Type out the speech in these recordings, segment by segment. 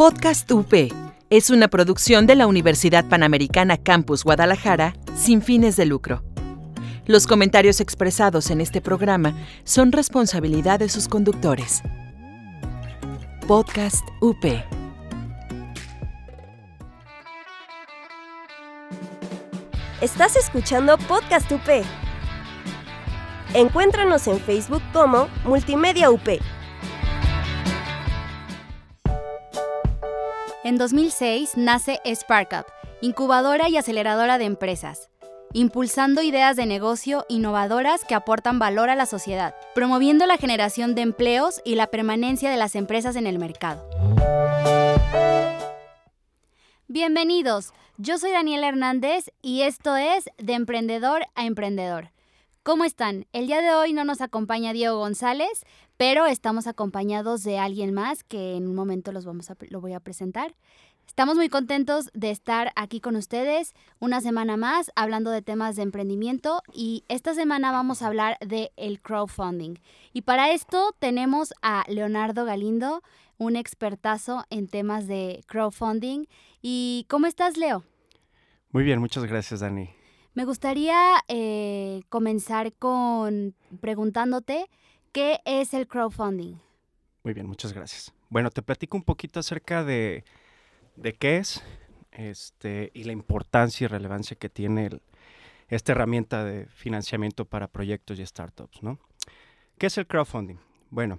Podcast UP es una producción de la Universidad Panamericana Campus Guadalajara sin fines de lucro. Los comentarios expresados en este programa son responsabilidad de sus conductores. Podcast UP. Estás escuchando Podcast UP. Encuéntranos en Facebook como Multimedia UP. En 2006 nace SparkUp, incubadora y aceleradora de empresas, impulsando ideas de negocio innovadoras que aportan valor a la sociedad, promoviendo la generación de empleos y la permanencia de las empresas en el mercado. Bienvenidos, yo soy Daniela Hernández y esto es De Emprendedor a Emprendedor. ¿Cómo están? El día de hoy no nos acompaña Diego González, pero estamos acompañados de alguien más que en un momento los vamos a, lo voy a presentar. Estamos muy contentos de estar aquí con ustedes una semana más hablando de temas de emprendimiento y esta semana vamos a hablar de el crowdfunding. Y para esto tenemos a Leonardo Galindo, un expertazo en temas de crowdfunding. ¿Y cómo estás, Leo? Muy bien, muchas gracias, Dani. Me gustaría eh, comenzar con preguntándote qué es el crowdfunding. Muy bien, muchas gracias. Bueno, te platico un poquito acerca de, qué es este, y la importancia y relevancia que tiene esta herramienta de financiamiento para proyectos y startups. ¿no? ¿Qué es el crowdfunding? Bueno,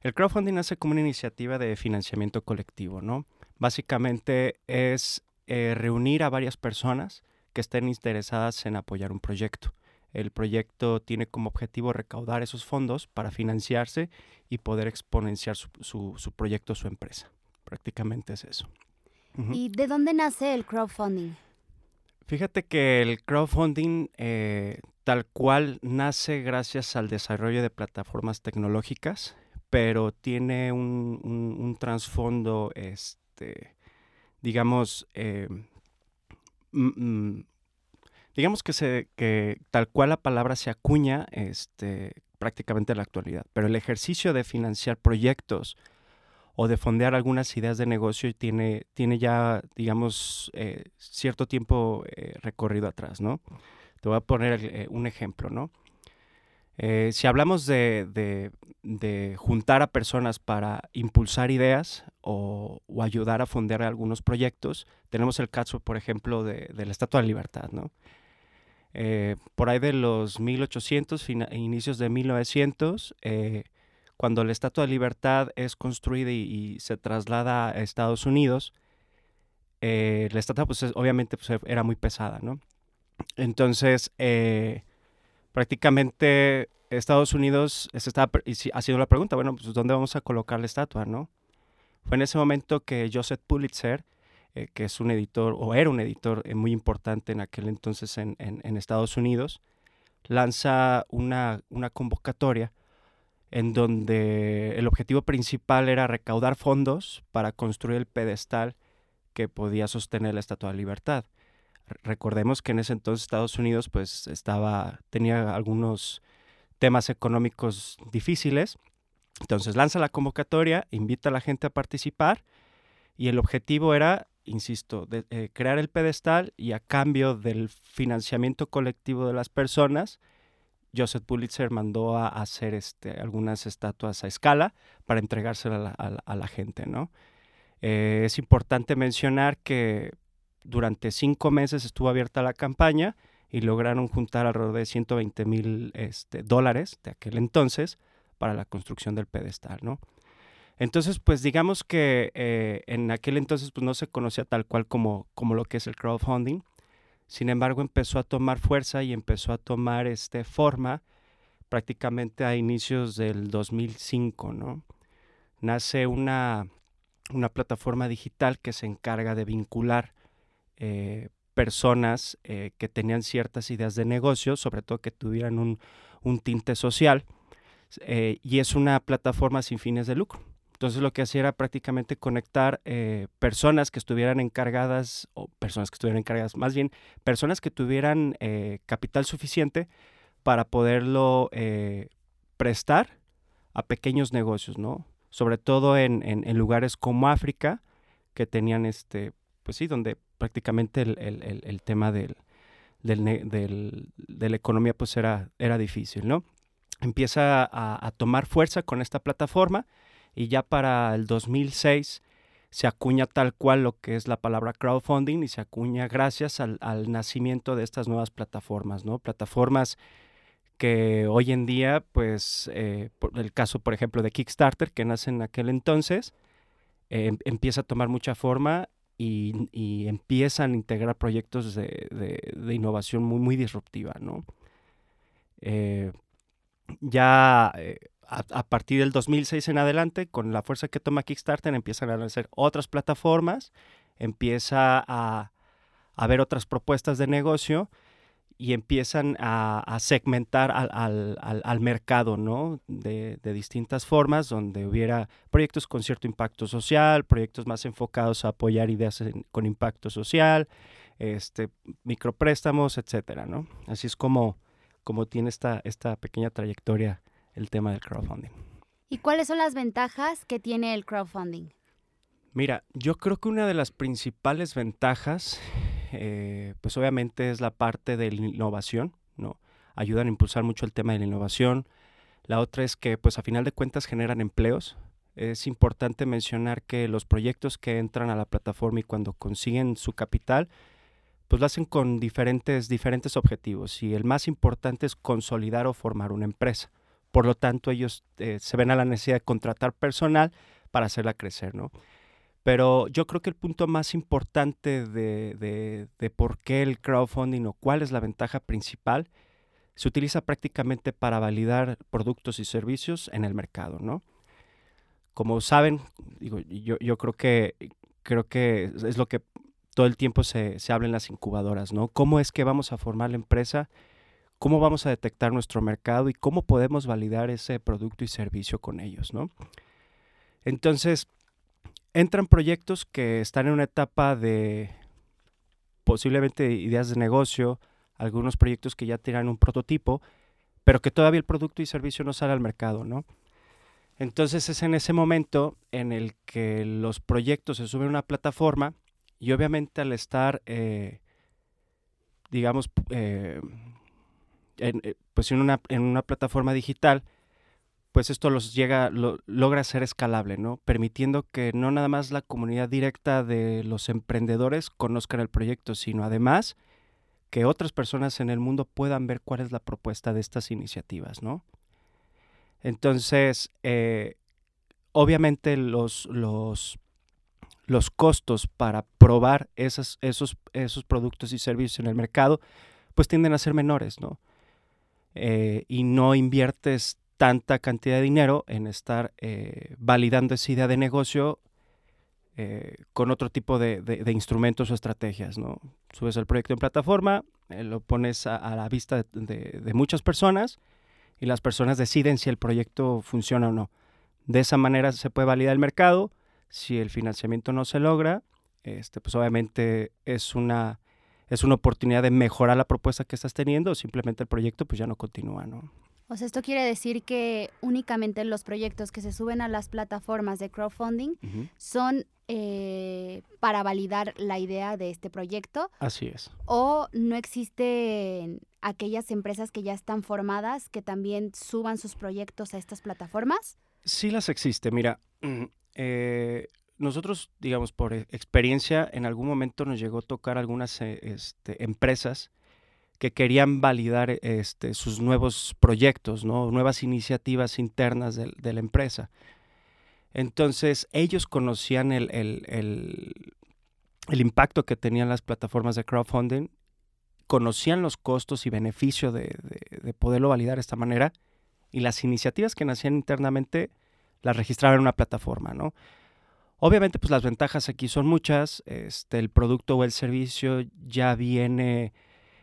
el crowdfunding nace como una iniciativa de financiamiento colectivo. ¿no? Básicamente es eh, reunir a varias personas que estén interesadas en apoyar un proyecto. El proyecto tiene como objetivo recaudar esos fondos para financiarse y poder exponenciar su, su, proyecto, su empresa. Prácticamente es eso. ¿Y de dónde nace el crowdfunding? Fíjate que el crowdfunding eh, tal cual nace gracias al desarrollo de plataformas tecnológicas, pero tiene un, un, trasfondo, este, digamos, eh, digamos que, se, que tal cual la palabra se acuña este, prácticamente en la actualidad, pero el ejercicio de financiar proyectos o de fondear algunas ideas de negocio tiene, tiene ya, digamos, eh, cierto tiempo eh, recorrido atrás, ¿no? Te voy a poner eh, un ejemplo, ¿no? si hablamos de, juntar a personas para impulsar ideas o, ayudar a fondear algunos proyectos, tenemos el caso, por ejemplo, de, de la Estatua de Libertad, ¿no? Eh, por ahí de los 1800, inicios de 1900, eh, cuando la Estatua de Libertad es construida y, se traslada a Estados Unidos, eh, la estatua pues obviamente pues, era muy pesada, ¿no? Entonces, prácticamente Estados Unidos se estaba haciendo la pregunta, bueno, pues ¿dónde vamos a colocar la estatua, no? Fue en ese momento que Joseph Pulitzer eh, que es un editor, o era un editor eh, muy importante en aquel entonces en, Estados Unidos, lanza una, convocatoria en donde el objetivo principal era recaudar fondos para construir el pedestal que podía sostener la Estatua de Libertad. Recordemos que en ese entonces Estados Unidos pues estaba, tenía algunos temas económicos difíciles, entonces lanza la convocatoria, invita a la gente a participar y el objetivo era insisto, eh, crear el pedestal y a cambio del financiamiento colectivo de las personas, Joseph Pulitzer mandó a hacer este, algunas estatuas a escala para entregárselas a la, gente. ¿no? Eh, es importante mencionar que durante cinco meses estuvo abierta la campaña y lograron juntar alrededor de 120 mil este, dólares de aquel entonces para la construcción del pedestal. ¿no? Entonces, pues digamos que eh, en aquel entonces pues, no se conocía tal cual como, como lo que es el crowdfunding. Sin embargo, empezó a tomar fuerza y empezó a tomar este, forma prácticamente a inicios del 2005, ¿no? Nace una, una plataforma digital que se encarga de vincular eh, personas eh, que tenían ciertas ideas de negocio, sobre todo que tuvieran un, un tinte social, y es una plataforma sin fines de lucro. Entonces lo que hacía era prácticamente conectar eh, personas que estuvieran encargadas, o personas que estuvieran encargadas, más bien personas que tuvieran eh, capital suficiente para poderlo eh, prestar a pequeños negocios, ¿no? Sobre todo en, lugares como África, que tenían este, pues sí, donde prácticamente el, tema del, de la economía pues era, era difícil, ¿no? Empieza a, tomar fuerza con esta plataforma y ya para el 2006 se acuña tal cual lo que es la palabra crowdfunding y se acuña gracias al, nacimiento de estas nuevas plataformas, ¿no? Plataformas que hoy en día, pues, eh, por el caso, por ejemplo, de Kickstarter, que nace en aquel entonces, eh, empieza a tomar mucha forma y, empiezan a integrar proyectos de innovación muy, muy disruptiva, ¿no? Eh, ya eh, a, partir del 2006 en adelante, con la fuerza que toma Kickstarter, empiezan a nacer otras plataformas, empieza a, haber otras propuestas de negocio y empiezan a, a segmentar al, al, al, mercado, ¿no? De, de, distintas formas, donde hubiera proyectos con cierto impacto social, proyectos más enfocados a apoyar ideas en, con impacto social, este, micropréstamos, etcétera, ¿no? Así es como, como tiene esta, esta pequeña trayectoria el tema del crowdfunding. ¿Y cuáles son las ventajas que tiene el crowdfunding? Mira, yo creo que una de las principales ventajas eh, pues obviamente es la parte de la innovación, ¿no? Ayudan a impulsar mucho el tema de la innovación. La otra es que, pues a final de cuentas, generan empleos. Es importante mencionar que los proyectos que entran a la plataforma y cuando consiguen su capital, pues lo hacen con diferentes, diferentes objetivos. Y el más importante es consolidar o formar una empresa. Por lo tanto, ellos eh, se ven a la necesidad de contratar personal para hacerla crecer, ¿no? Pero yo creo que el punto más importante de, de, de, por qué el crowdfunding o cuál es la ventaja principal se utiliza prácticamente para validar productos y servicios en el mercado, ¿no? Como saben, digo, yo, yo creo que creo que es lo que todo el tiempo se, se habla en las incubadoras, ¿no? ¿Cómo es que vamos a formar la empresa? ¿Cómo vamos a detectar nuestro mercado y cómo podemos validar ese producto y servicio con ellos, ¿no? Entonces, entran proyectos que están en una etapa de posiblemente ideas de negocio, algunos proyectos que ya tienen un prototipo, pero que todavía el producto y servicio no sale al mercado, ¿no? Entonces es en ese momento en el que los proyectos se suben a una plataforma y obviamente al estar, eh, digamos, eh, eh, pues en una, en una plataforma digital, pues esto los llega, lo, logra ser escalable, ¿no? Permitiendo que no nada más la comunidad directa de los emprendedores conozcan el proyecto, sino además que otras personas en el mundo puedan ver cuál es la propuesta de estas iniciativas, ¿no? Entonces, eh, obviamente los, los, los costos para probar esas, esos, esos productos y servicios en el mercado, pues tienden a ser menores, ¿no? Eh, y no inviertes tanta cantidad de dinero en estar eh, validando esa idea de negocio eh, con otro tipo de, de, de, instrumentos o estrategias. ¿no? Subes el proyecto en plataforma, eh, lo pones a, a la vista de, de, muchas personas y las personas deciden si el proyecto funciona o no. De esa manera se puede validar el mercado. Si el financiamiento no se logra, este, pues obviamente es una, es una oportunidad de mejorar la propuesta que estás teniendo o simplemente el proyecto pues ya no continúa. ¿no? O sea, esto quiere decir que únicamente los proyectos que se suben a las plataformas de crowdfunding uh -huh. son eh, para validar la idea de este proyecto. Así es. O no existen aquellas empresas que ya están formadas que también suban sus proyectos a estas plataformas. Sí las existe. Mira, eh, nosotros, digamos, por experiencia, en algún momento nos llegó a tocar algunas eh, este, empresas que querían validar este, sus nuevos proyectos, ¿no? nuevas iniciativas internas de, la empresa. Entonces, ellos conocían el, impacto que tenían las plataformas de crowdfunding, conocían los costos y beneficios de, de, de, poderlo validar de esta manera, y las iniciativas que nacían internamente las registraban en una plataforma, ¿no? Obviamente, pues las ventajas aquí son muchas. Este, el producto o el servicio ya viene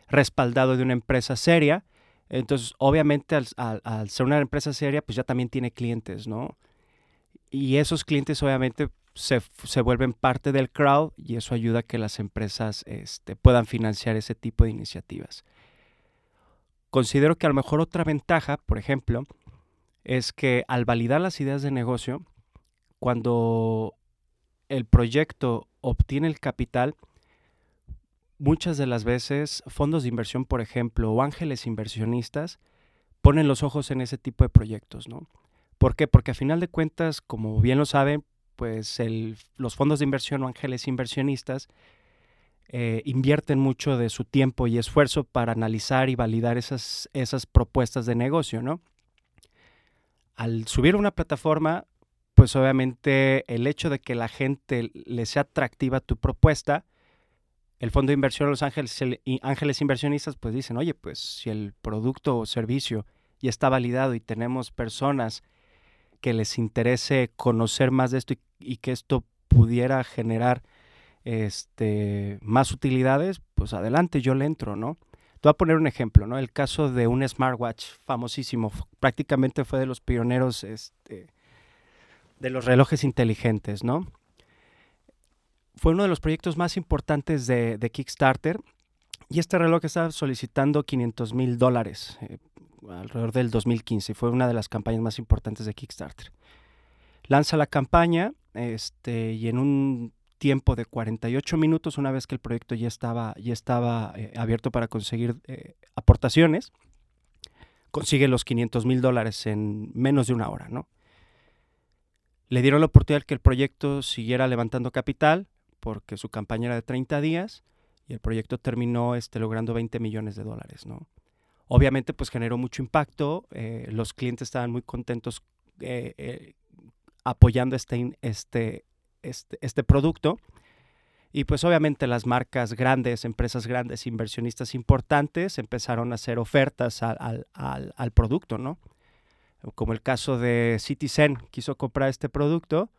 respaldado de una empresa seria. Entonces, obviamente, al, ser una empresa seria, pues ya también tiene clientes, ¿no? Y esos clientes, obviamente, se, se vuelven parte del crowd y eso ayuda a que las empresas este, puedan financiar ese tipo de iniciativas. Considero que a lo mejor otra ventaja, por ejemplo, es que al validar las ideas de negocio, cuando el proyecto obtiene el capital, muchas de las veces fondos de inversión, por ejemplo, o ángeles inversionistas, ponen los ojos en ese tipo de proyectos, ¿no? ¿Por qué? Porque a final de cuentas, como bien lo saben, pues los fondos de inversión o ángeles inversionistas eh, invierten mucho de su tiempo y esfuerzo para analizar y validar esas, esas propuestas de negocio, ¿no? Al subir una plataforma, pues obviamente el hecho de que la gente le sea atractiva tu propuesta, el fondo de inversión Los Ángeles, Ángeles Inversionistas, pues dicen, oye, pues si el producto o servicio ya está validado y tenemos personas que les interese conocer más de esto y, que esto pudiera generar este, más utilidades, pues adelante, yo le entro, ¿no? Te voy a poner un ejemplo, ¿no? El caso de un smartwatch famosísimo, prácticamente fue de los pioneros este, de los relojes inteligentes, ¿no? Fue uno de los proyectos más importantes de, Kickstarter y este reloj estaba solicitando 500 mil dólares eh, alrededor del 2015. Fue una de las campañas más importantes de Kickstarter. Lanza la campaña este, y en un tiempo de 48 minutos, una vez que el proyecto ya estaba, ya estaba eh, abierto para conseguir eh, aportaciones, consigue los 500 mil dólares en menos de una hora, ¿no? Le dieron la oportunidad que el proyecto siguiera levantando capital, porque su campaña era de 30 días, y el proyecto terminó este, logrando 20 millones de dólares, ¿no? Obviamente, pues generó mucho impacto, eh, los clientes estaban muy contentos apoyando este, este, este, este, producto. Y pues obviamente las marcas grandes, empresas grandes, inversionistas importantes empezaron a hacer ofertas al, producto, ¿no? Como el caso de Citizen, quiso comprar este producto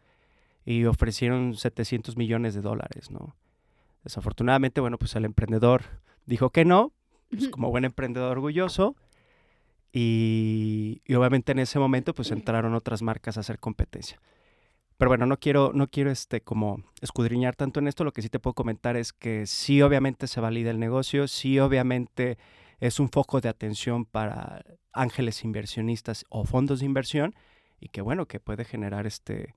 y ofrecieron 700 millones de dólares, ¿no? Desafortunadamente, bueno, pues el emprendedor dijo que no, pues como buen emprendedor orgulloso, y, y, obviamente en ese momento pues entraron otras marcas a hacer competencia. Pero bueno, no quiero, no quiero este, como escudriñar tanto en esto. Lo que sí te puedo comentar es que sí, obviamente se valida el negocio, sí, obviamente es un foco de atención para ángeles inversionistas o fondos de inversión y que bueno, que puede generar este,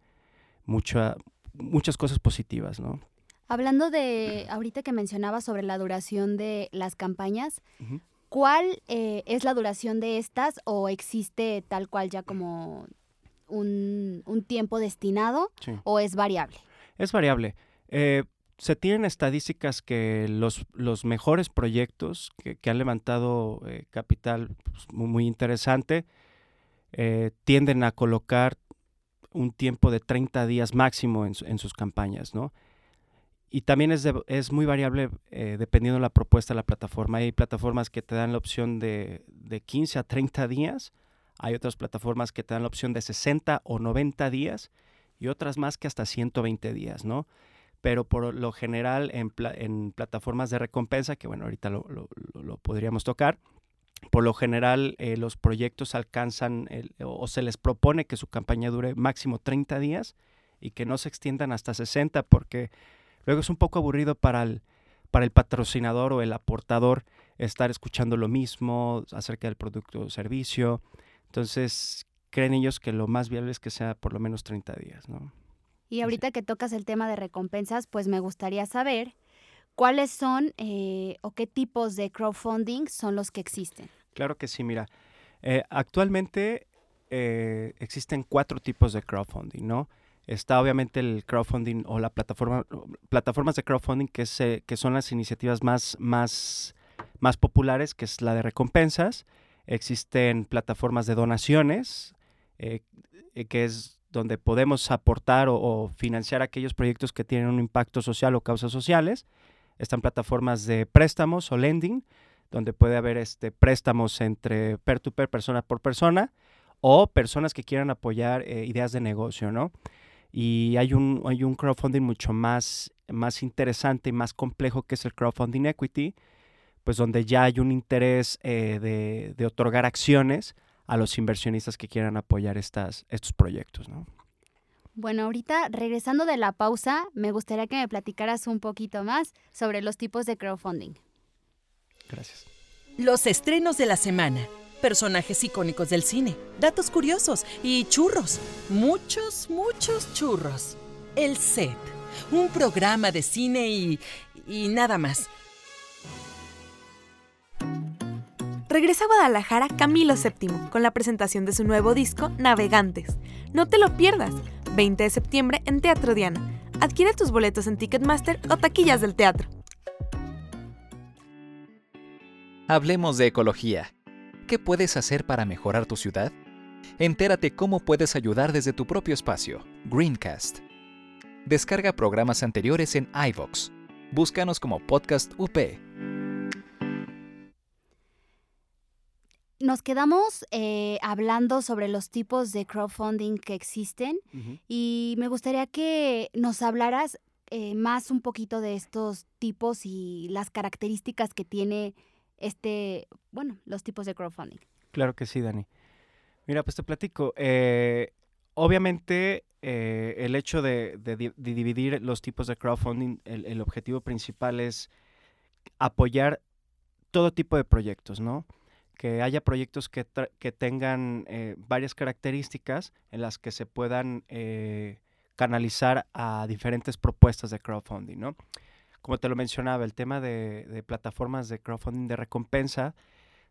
mucha, muchas cosas positivas, ¿no? Hablando de, ahorita que mencionaba sobre la duración de las campañas, ¿cuál eh, es la duración de estas o existe tal cual ya como un, tiempo destinado o es variable? Es variable. Eh, se tienen estadísticas que los, los mejores proyectos que, han levantado eh, capital pues, muy, interesante eh, tienden a colocar un tiempo de 30 días máximo en, sus campañas, ¿no? Y también es, es muy variable dependiendo de la propuesta de la plataforma. Hay plataformas que te dan la opción de, de 15 a 30 días hay otras plataformas que te dan la opción de 60 o 90 días y otras más que hasta 120 días, ¿no? Pero por lo general en, plataformas de recompensa, que bueno, ahorita lo, podríamos tocar, por lo general eh, los proyectos alcanzan o se les propone que su campaña dure máximo 30 días y que no se extiendan hasta 60 porque luego es un poco aburrido para el, para el patrocinador o el aportador estar escuchando lo mismo acerca del producto o servicio. Entonces, creen ellos que lo más viable es que sea por lo menos 30 días, ¿no? Y ahorita que tocas el tema de recompensas, pues me gustaría saber cuáles son eh, o qué tipos de crowdfunding son los que existen. Claro que sí, mira. Eh, actualmente eh, existen cuatro tipos de crowdfunding, ¿no? Está obviamente el crowdfunding o la plataforma, plataformas de crowdfunding que, se, que son las iniciativas más, más, más populares, que es la de recompensas existen plataformas de donaciones, que es donde podemos aportar o, financiar aquellos proyectos que tienen un impacto social o causas sociales. Están plataformas de préstamos o lending, donde puede haber este, préstamos entre peer-to-peer, persona por persona, o personas que quieran apoyar eh, ideas de negocio, ¿no? Y hay un, hay un crowdfunding mucho más, más interesante y más complejo que es el crowdfunding equity, pues donde ya hay un interés eh, de, otorgar acciones a los inversionistas que quieran apoyar estas, estos proyectos, ¿no? Bueno, ahorita regresando de la pausa, me gustaría que me platicaras un poquito más sobre los tipos de crowdfunding. Gracias. Los estrenos de la semana, personajes icónicos del cine, datos curiosos y churros, muchos, muchos churros. El set un programa de cine y, y nada más. Regresa a Guadalajara Camilo VII con la presentación de su nuevo disco Navegantes. No te lo pierdas, 20 de septiembre en Teatro Diana. Adquiere tus boletos en Ticketmaster o taquillas del teatro. Hablemos de ecología. ¿Qué puedes hacer para mejorar tu ciudad? Entérate cómo puedes ayudar desde tu propio espacio. Greencast. Descarga programas anteriores en iVox. Búscanos como Podcast UP. Nos quedamos eh, hablando sobre los tipos de crowdfunding que existen y me gustaría que nos hablaras eh, más un poquito de estos tipos y las características que tiene este, bueno, los tipos de crowdfunding. Claro que sí, Dani. Mira, pues te platico. Eh, obviamente, eh, el hecho de, dividir los tipos de crowdfunding, el, objetivo principal es apoyar todo tipo de proyectos, ¿no? Que haya proyectos que, que tengan eh, varias características en las que se puedan canalizar a diferentes propuestas de crowdfunding, ¿no? Como te lo mencionaba, el tema de, de plataformas de crowdfunding de recompensa,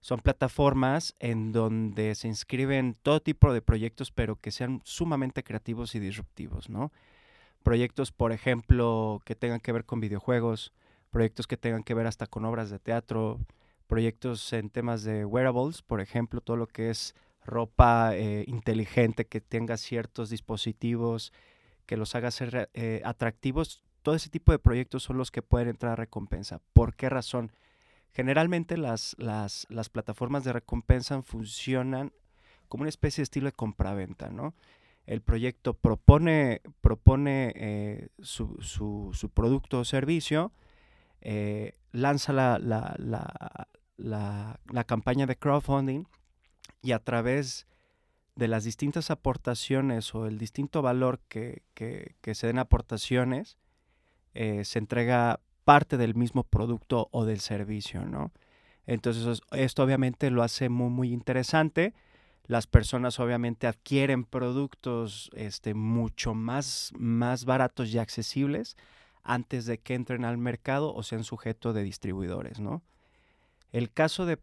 son plataformas en donde se inscriben todo tipo de proyectos, pero que sean sumamente creativos y disruptivos, ¿no? Proyectos, por ejemplo, que tengan que ver con videojuegos, proyectos que tengan que ver hasta con obras de teatro, proyectos en temas de wearables, por ejemplo, todo lo que es ropa eh, inteligente, que tenga ciertos dispositivos, que los haga ser eh, atractivos. Todo ese tipo de proyectos son los que pueden entrar a recompensa. ¿Por qué razón? Generalmente las, las, plataformas de recompensa funcionan como una especie de estilo de compraventa, ¿no? El proyecto propone, propone eh, su, su, producto o servicio, eh, lanza la, la, campaña de crowdfunding y a través de las distintas aportaciones o el distinto valor que, se den aportaciones, eh, se entrega parte del mismo producto o del servicio, ¿no? Entonces, esto obviamente lo hace muy, muy interesante. Las personas obviamente adquieren productos este, mucho más, más baratos y accesibles antes de que entren al mercado o sean sujetos de distribuidores, ¿no? El caso de,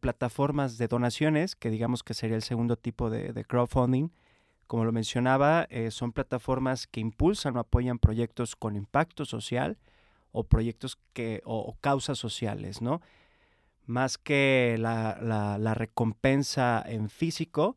plataformas de donaciones, que digamos que sería el segundo tipo de, crowdfunding, como lo mencionaba, eh, son plataformas que impulsan o apoyan proyectos con impacto social, o proyectos que, o, causas sociales, ¿no? Más que la, recompensa en físico,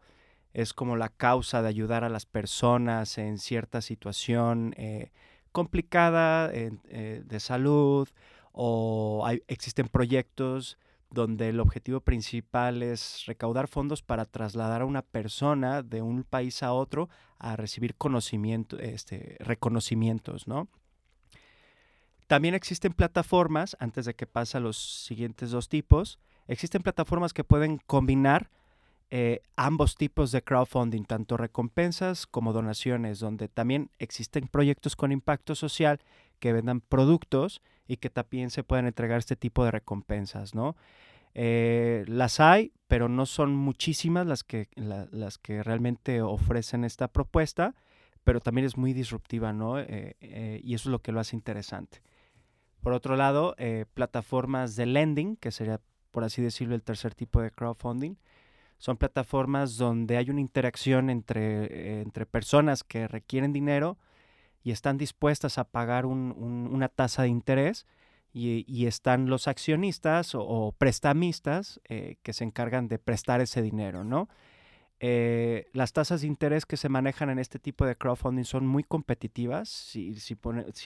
es como la causa de ayudar a las personas en cierta situación eh, complicada eh, de salud o existen proyectos donde el objetivo principal es recaudar fondos para trasladar a una persona de un país a otro a recibir conocimiento, este, reconocimientos, ¿no? También existen plataformas, antes de que pase a los siguientes dos tipos, existen plataformas que pueden combinar eh, ambos tipos de crowdfunding, tanto recompensas como donaciones, donde también existen proyectos con impacto social que vendan productos y que también se pueden entregar este tipo de recompensas, ¿no? Eh, las hay, pero no son muchísimas las que, las que realmente ofrecen esta propuesta, pero también es muy disruptiva, ¿no? Eh, y eso es lo que lo hace interesante. Por otro lado, eh, plataformas de lending, que sería, por así decirlo, el tercer tipo de crowdfunding, son plataformas donde hay una interacción entre, eh, entre personas que requieren dinero y están dispuestas a pagar una tasa de interés y, están los accionistas o, prestamistas eh, que se encargan de prestar ese dinero, ¿no? Eh, las tasas de interés que se manejan en este tipo de crowdfunding son muy competitivas. Si, si,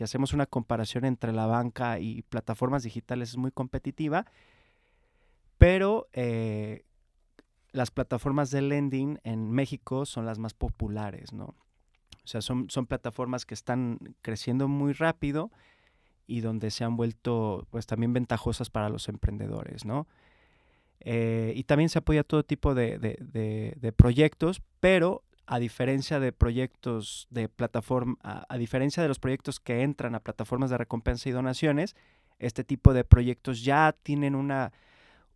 hacemos una comparación entre la banca y plataformas digitales es muy competitiva, pero eh, las plataformas de lending en México son las más populares, ¿no? O sea, son, son plataformas que están creciendo muy rápido y donde se han vuelto pues también ventajosas para los emprendedores, ¿no? Eh, y también se apoya todo tipo de, proyectos, pero a diferencia de proyectos de plataforma, a, diferencia de los proyectos que entran a plataformas de recompensa y donaciones, este tipo de proyectos ya tienen una,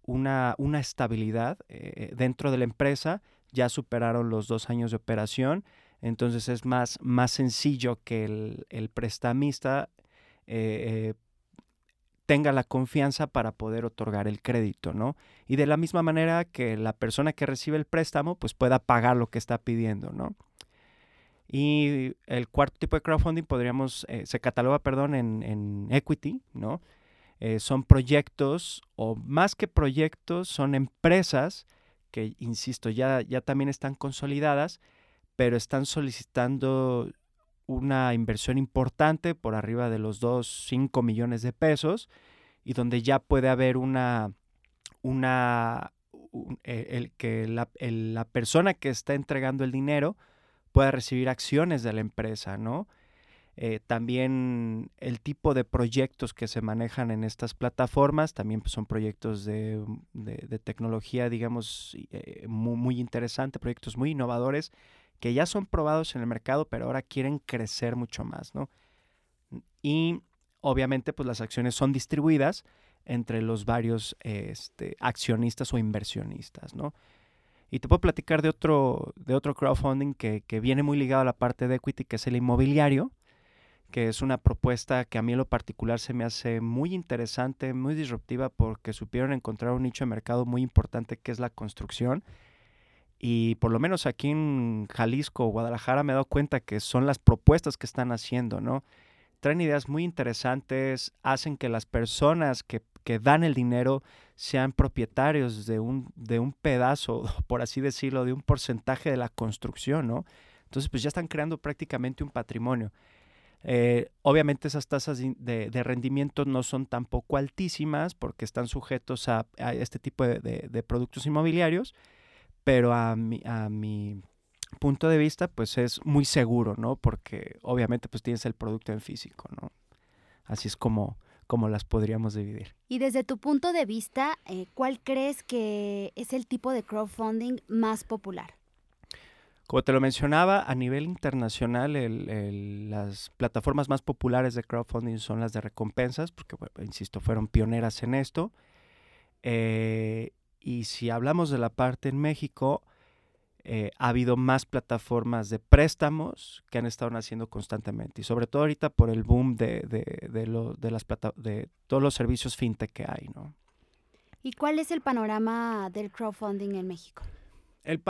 una, estabilidad eh, dentro de la empresa, ya superaron los dos años de operación, Entonces es más, más sencillo que el, el prestamista eh, tenga la confianza para poder otorgar el crédito, ¿no? Y de la misma manera que la persona que recibe el préstamo pues pueda pagar lo que está pidiendo, ¿no? Y el cuarto tipo de crowdfunding podríamos, eh, se cataloga, perdón, en, equity, ¿no? Eh, son proyectos, o más que proyectos, son empresas que, insisto, ya, ya también están consolidadas, pero están solicitando una inversión importante por arriba de los 2, 5 millones de pesos y donde ya puede haber una, una eh, el, que la, la, persona que está entregando el dinero pueda recibir acciones de la empresa, ¿no? Eh, también el tipo de proyectos que se manejan en estas plataformas, también pues, son proyectos de, de, tecnología, digamos, eh, muy, muy interesante, proyectos muy innovadores que ya son probados en el mercado, pero ahora quieren crecer mucho más, ¿no? Y obviamente, pues las acciones son distribuidas entre los varios este, accionistas o inversionistas, ¿no? Y te puedo platicar de otro, de otro crowdfunding que, que, viene muy ligado a la parte de equity, que es el inmobiliario, que es una propuesta que a mí en lo particular se me hace muy interesante, muy disruptiva, porque supieron encontrar un nicho de mercado muy importante que es la construcción y por lo menos aquí en Jalisco o Guadalajara me he dado cuenta que son las propuestas que están haciendo, ¿no? Traen ideas muy interesantes, hacen que las personas que, que dan el dinero sean propietarios de un, de un pedazo, por así decirlo, de un porcentaje de la construcción, ¿no? Entonces, pues ya están creando prácticamente un patrimonio. Eh, obviamente esas tasas de, de, rendimiento no son tampoco altísimas porque están sujetos a, a este tipo de, de productos inmobiliarios, pero a mi, a mi punto de vista, pues es muy seguro, ¿no? Porque obviamente pues tienes el producto en físico, ¿no? Así es como, como las podríamos dividir. Y desde tu punto de vista, eh, ¿cuál crees que es el tipo de crowdfunding más popular? Como te lo mencionaba, a nivel internacional, el, las plataformas más populares de crowdfunding son las de recompensas, porque, bueno, insisto, fueron pioneras en esto. Eh, y si hablamos de la parte en México, eh, ha habido más plataformas de préstamos que han estado naciendo constantemente. Y sobre todo ahorita por el boom de, de, de, lo, de las de todos los servicios fintech que hay, ¿no? ¿Y cuál es el panorama del crowdfunding en México? El,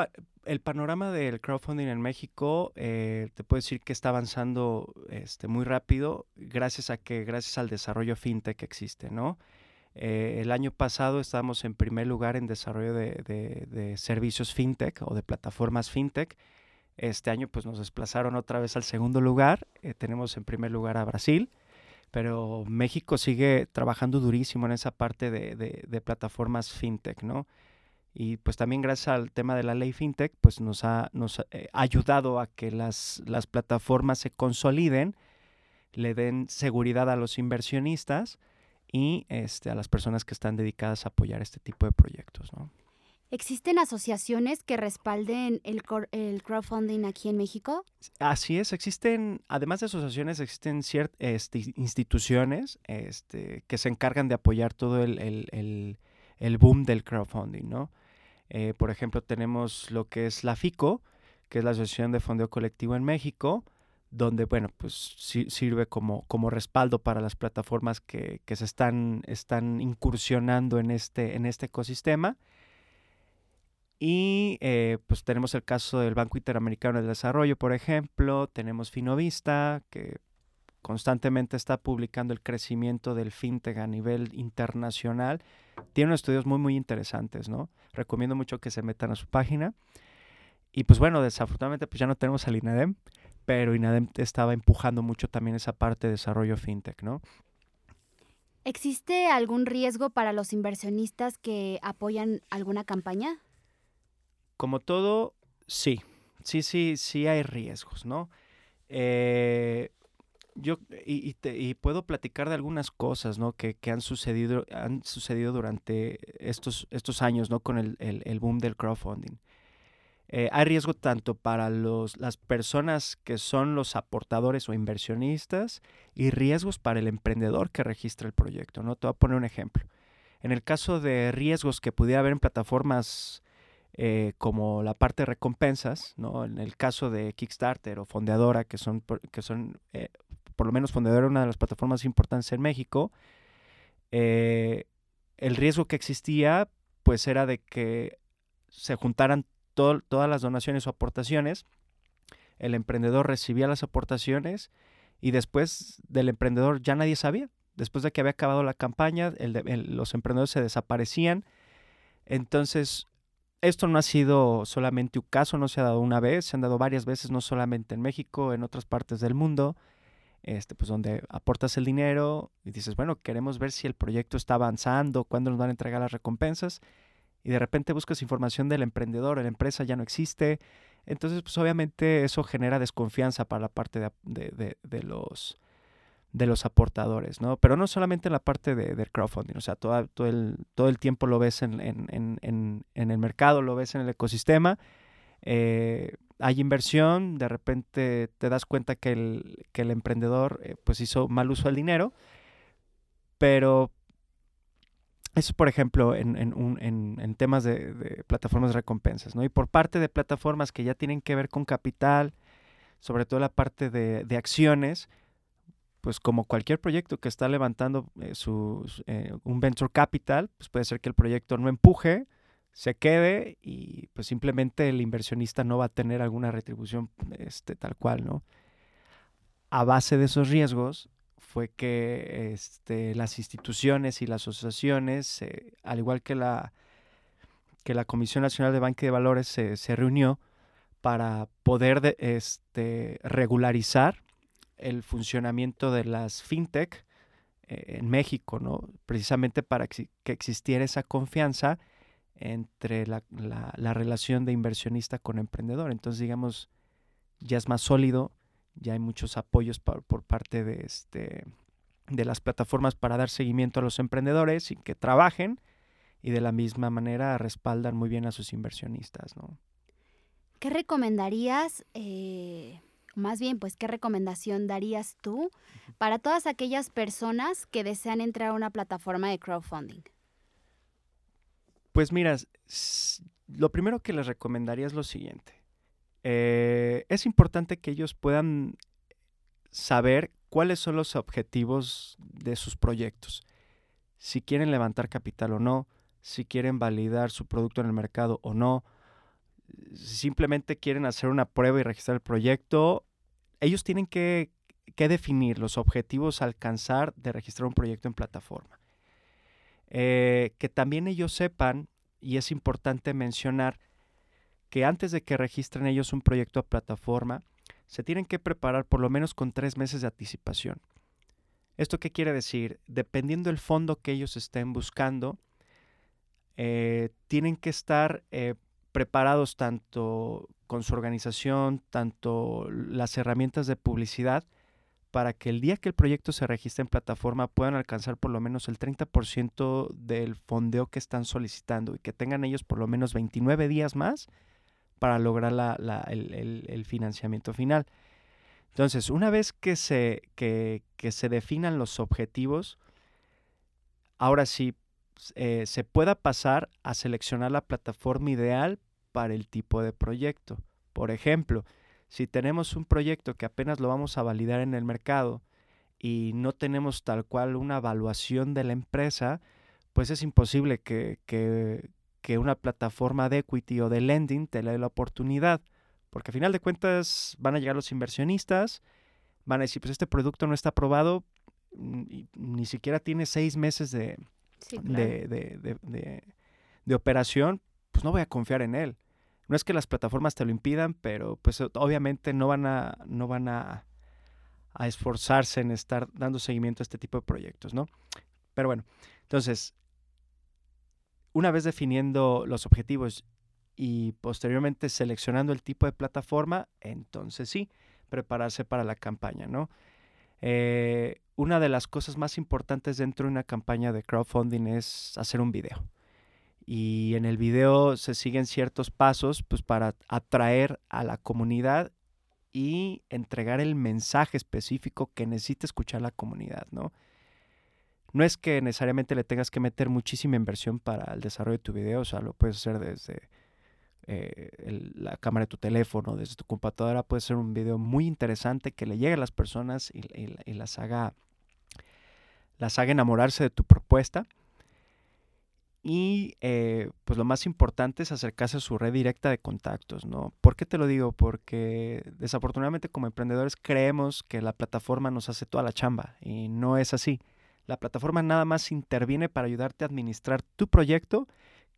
el panorama del crowdfunding en México, eh, te puedo decir que está avanzando este, muy rápido gracias a que, gracias al desarrollo fintech que existe, ¿no? Eh, el año pasado estábamos en primer lugar en desarrollo de, servicios fintech o de plataformas fintech. Este año pues nos desplazaron otra vez al segundo lugar. Eh, tenemos en primer lugar a Brasil, pero México sigue trabajando durísimo en esa parte de, plataformas fintech, ¿no? Y pues también gracias al tema de la ley fintech, pues nos ha, nos eh, ayudado a que las, las plataformas se consoliden, le den seguridad a los inversionistas y este, a las personas que están dedicadas a apoyar este tipo de proyectos. ¿Existen asociaciones que respalden el, el, crowdfunding aquí en México? Así es, existen, además de asociaciones, existen ciertas este, instituciones este, que se encargan de apoyar todo el, el, el boom del crowdfunding, ¿no? Eh, por ejemplo, tenemos lo que es la FICO, que es la Asociación de Fondeo Colectivo en México, donde, bueno, pues sirve como, como respaldo para las plataformas que, que, se están, están incursionando en este, en este ecosistema. Y eh, pues tenemos el caso del Banco Interamericano de Desarrollo, por ejemplo, tenemos Finovista, que constantemente está publicando el crecimiento del fintech a nivel internacional. Tiene unos estudios muy, muy interesantes, ¿no? Recomiendo mucho que se metan a su página. Y pues bueno, desafortunadamente pues ya no tenemos al INADEM, pero INADEM estaba empujando mucho también esa parte de desarrollo fintech, ¿no? ¿Existe algún riesgo para los inversionistas que apoyan alguna campaña? Como todo, sí. Sí, sí, sí hay riesgos, ¿no? Eh, yo y, y, puedo platicar de algunas cosas, ¿no? Que, que, han sucedido, han sucedido durante estos, estos años, ¿no? Con el, el, el boom del crowdfunding. Eh, hay riesgo tanto para los, las personas que son los aportadores o inversionistas y riesgos para el emprendedor que registra el proyecto. ¿no? Te voy a poner un ejemplo. En el caso de riesgos que pudiera haber en plataformas eh, como la parte de recompensas, ¿no? En el caso de Kickstarter o Fondeadora, que son, que son eh, por lo menos Fondeadora, una de las plataformas importantes en México, eh, el riesgo que existía, pues era de que se juntaran todas las donaciones o aportaciones, el emprendedor recibía las aportaciones y después del emprendedor ya nadie sabía. Después de que había acabado la campaña, los emprendedores se desaparecían. Entonces, esto no ha sido solamente un caso, no se ha dado una vez, se han dado varias veces, no solamente en México, en otras partes del mundo, este, pues donde aportas el dinero y dices, bueno, queremos ver si el proyecto está avanzando, cuándo nos van a entregar las recompensas, y de repente buscas información del emprendedor, la empresa ya no existe, entonces pues obviamente eso genera desconfianza para la parte de los de los aportadores, ¿no? Pero no solamente en la parte de, del crowdfunding, o sea, todo, todo, el, todo el tiempo lo ves en, en, en, en el mercado, lo ves en el ecosistema, eh, hay inversión, de repente te das cuenta que el, que el emprendedor eh, pues hizo mal uso del dinero, pero eso, por ejemplo, en, en temas de, plataformas de recompensas, ¿no? Y por parte de plataformas que ya tienen que ver con capital, sobre todo la parte de, de acciones, pues como cualquier proyecto que está levantando eh, eh, un venture capital, pues puede ser que el proyecto no empuje, se quede y pues simplemente el inversionista no va a tener alguna retribución este, tal cual, ¿no? A base de esos riesgos fue que este, las instituciones y las asociaciones, al igual que la, que la Comisión Nacional de Banque de Valores se, reunió para poder de, este, regularizar el funcionamiento de las fintech eh, en México, ¿no? Precisamente para que existiera esa confianza entre la, relación de inversionista con emprendedor. Entonces, digamos, ya es más sólido, ya hay muchos apoyos por, parte de, este, de las plataformas para dar seguimiento a los emprendedores y que trabajen y de la misma manera respaldan muy bien a sus inversionistas, ¿no? ¿Qué recomendarías? Eh más bien, pues, ¿qué recomendación darías tú para todas aquellas personas que desean entrar a una plataforma de crowdfunding? Pues mira, lo primero que les recomendaría es lo siguiente. Eh, es importante que ellos puedan saber cuáles son los objetivos de sus proyectos. Si quieren levantar capital o no, si quieren validar su producto en el mercado o no, simplemente quieren hacer una prueba y registrar el proyecto, ellos tienen que, definir los objetivos a alcanzar de registrar un proyecto en plataforma. Eh, que también ellos sepan, y es importante mencionar, que antes de que registren ellos un proyecto a plataforma, se tienen que preparar por lo menos con tres meses de anticipación. ¿Esto qué quiere decir? Dependiendo del fondo que ellos estén buscando, eh, tienen que estar eh, preparados tanto con su organización, tanto las herramientas de publicidad, para que el día que el proyecto se registre en plataforma puedan alcanzar por lo menos el 30% del fondeo que están solicitando y que tengan ellos por lo menos 29 días más para lograr el, financiamiento final. Entonces, una vez que se, que, se definan los objetivos, ahora sí eh, se pueda pasar a seleccionar la plataforma ideal para el tipo de proyecto. Por ejemplo, si tenemos un proyecto que apenas lo vamos a validar en el mercado y no tenemos tal cual una evaluación de la empresa, pues es imposible que, que, una plataforma de equity o de lending te dé la oportunidad, porque a final de cuentas van a llegar los inversionistas, van a decir, pues este producto no está aprobado, ni siquiera tiene seis meses de, de operación, pues no voy a confiar en él. No es que las plataformas te lo impidan, pero pues obviamente no van a, no van a, esforzarse en estar dando seguimiento a este tipo de proyectos, ¿no? Pero bueno, entonces, una vez definiendo los objetivos y posteriormente seleccionando el tipo de plataforma, entonces sí, prepararse para la campaña, ¿no? Eh, una de las cosas más importantes dentro de una campaña de crowdfunding es hacer un video y en el video se siguen ciertos pasos pues para atraer a la comunidad y entregar el mensaje específico que necesita escuchar la comunidad, ¿no? No es que necesariamente le tengas que meter muchísima inversión para el desarrollo de tu video, o sea, lo puedes hacer desde eh, la cámara de tu teléfono, desde tu computadora, puede ser un video muy interesante que le llegue a las personas y, las, haga, las haga enamorarse de tu propuesta. Y eh, pues lo más importante es acercarse a su red directa de contactos, ¿no? ¿Por qué te lo digo? Porque desafortunadamente como emprendedores creemos que la plataforma nos hace toda la chamba y no es así. La plataforma nada más interviene para ayudarte a administrar tu proyecto,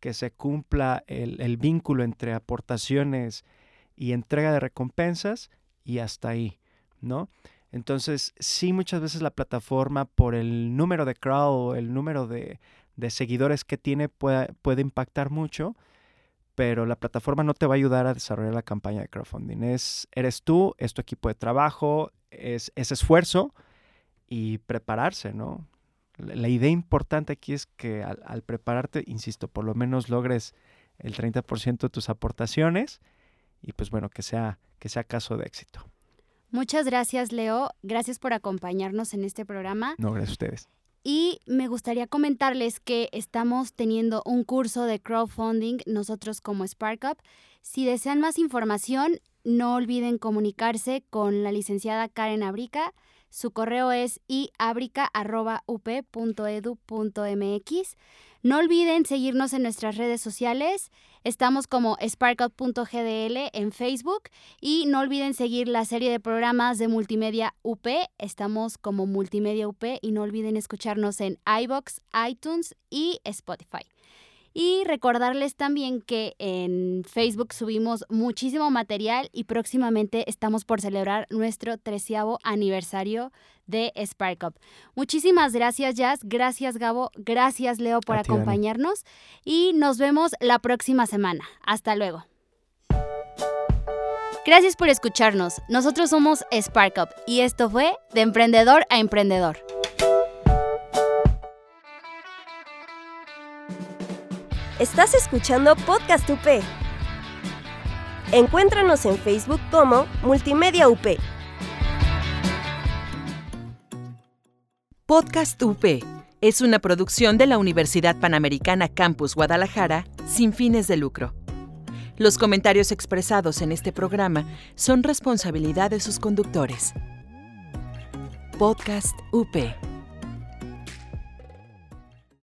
que se cumpla el, vínculo entre aportaciones y entrega de recompensas y hasta ahí, ¿no? Entonces, sí, muchas veces la plataforma, por el número de crowd el número de, seguidores que tiene puede, impactar mucho, pero la plataforma no te va a ayudar a desarrollar la campaña de crowdfunding. Es, eres tú, es tu equipo de trabajo, es, esfuerzo y prepararse, ¿no? La, idea importante aquí es que al, prepararte, insisto, por lo menos logres el 30% de tus aportaciones y pues bueno, que sea, que sea caso de éxito. Muchas gracias, Leo. Gracias por acompañarnos en este programa. No, gracias a ustedes. Y me gustaría comentarles que estamos teniendo un curso de crowdfunding nosotros como SparkUp. Si desean más información, no olviden comunicarse con la licenciada Karen Abrica. Su correo es iabrica.up.edu.mx. No olviden seguirnos en nuestras redes sociales. Estamos como sparkout.gdl en Facebook y no olviden seguir la serie de programas de Multimedia UP. Estamos como Multimedia UP y no olviden escucharnos en iBox, iTunes y Spotify. Y recordarles también que en Facebook subimos muchísimo material y próximamente estamos por celebrar nuestro treceavo aniversario de Spark Up. Muchísimas gracias, Jazz. Gracias, Gabo. Gracias, Leo, por acompañarnos. Y nos vemos la próxima semana. Hasta luego. Gracias por escucharnos. Nosotros somos Spark Up y esto fue De Emprendedor a Emprendedor. Estás escuchando Podcast UP. Encuéntranos en Facebook como Multimedia UP. Podcast UP es una producción de la Universidad Panamericana Campus Guadalajara sin fines de lucro. Los comentarios expresados en este programa son responsabilidad de sus conductores. Podcast UP.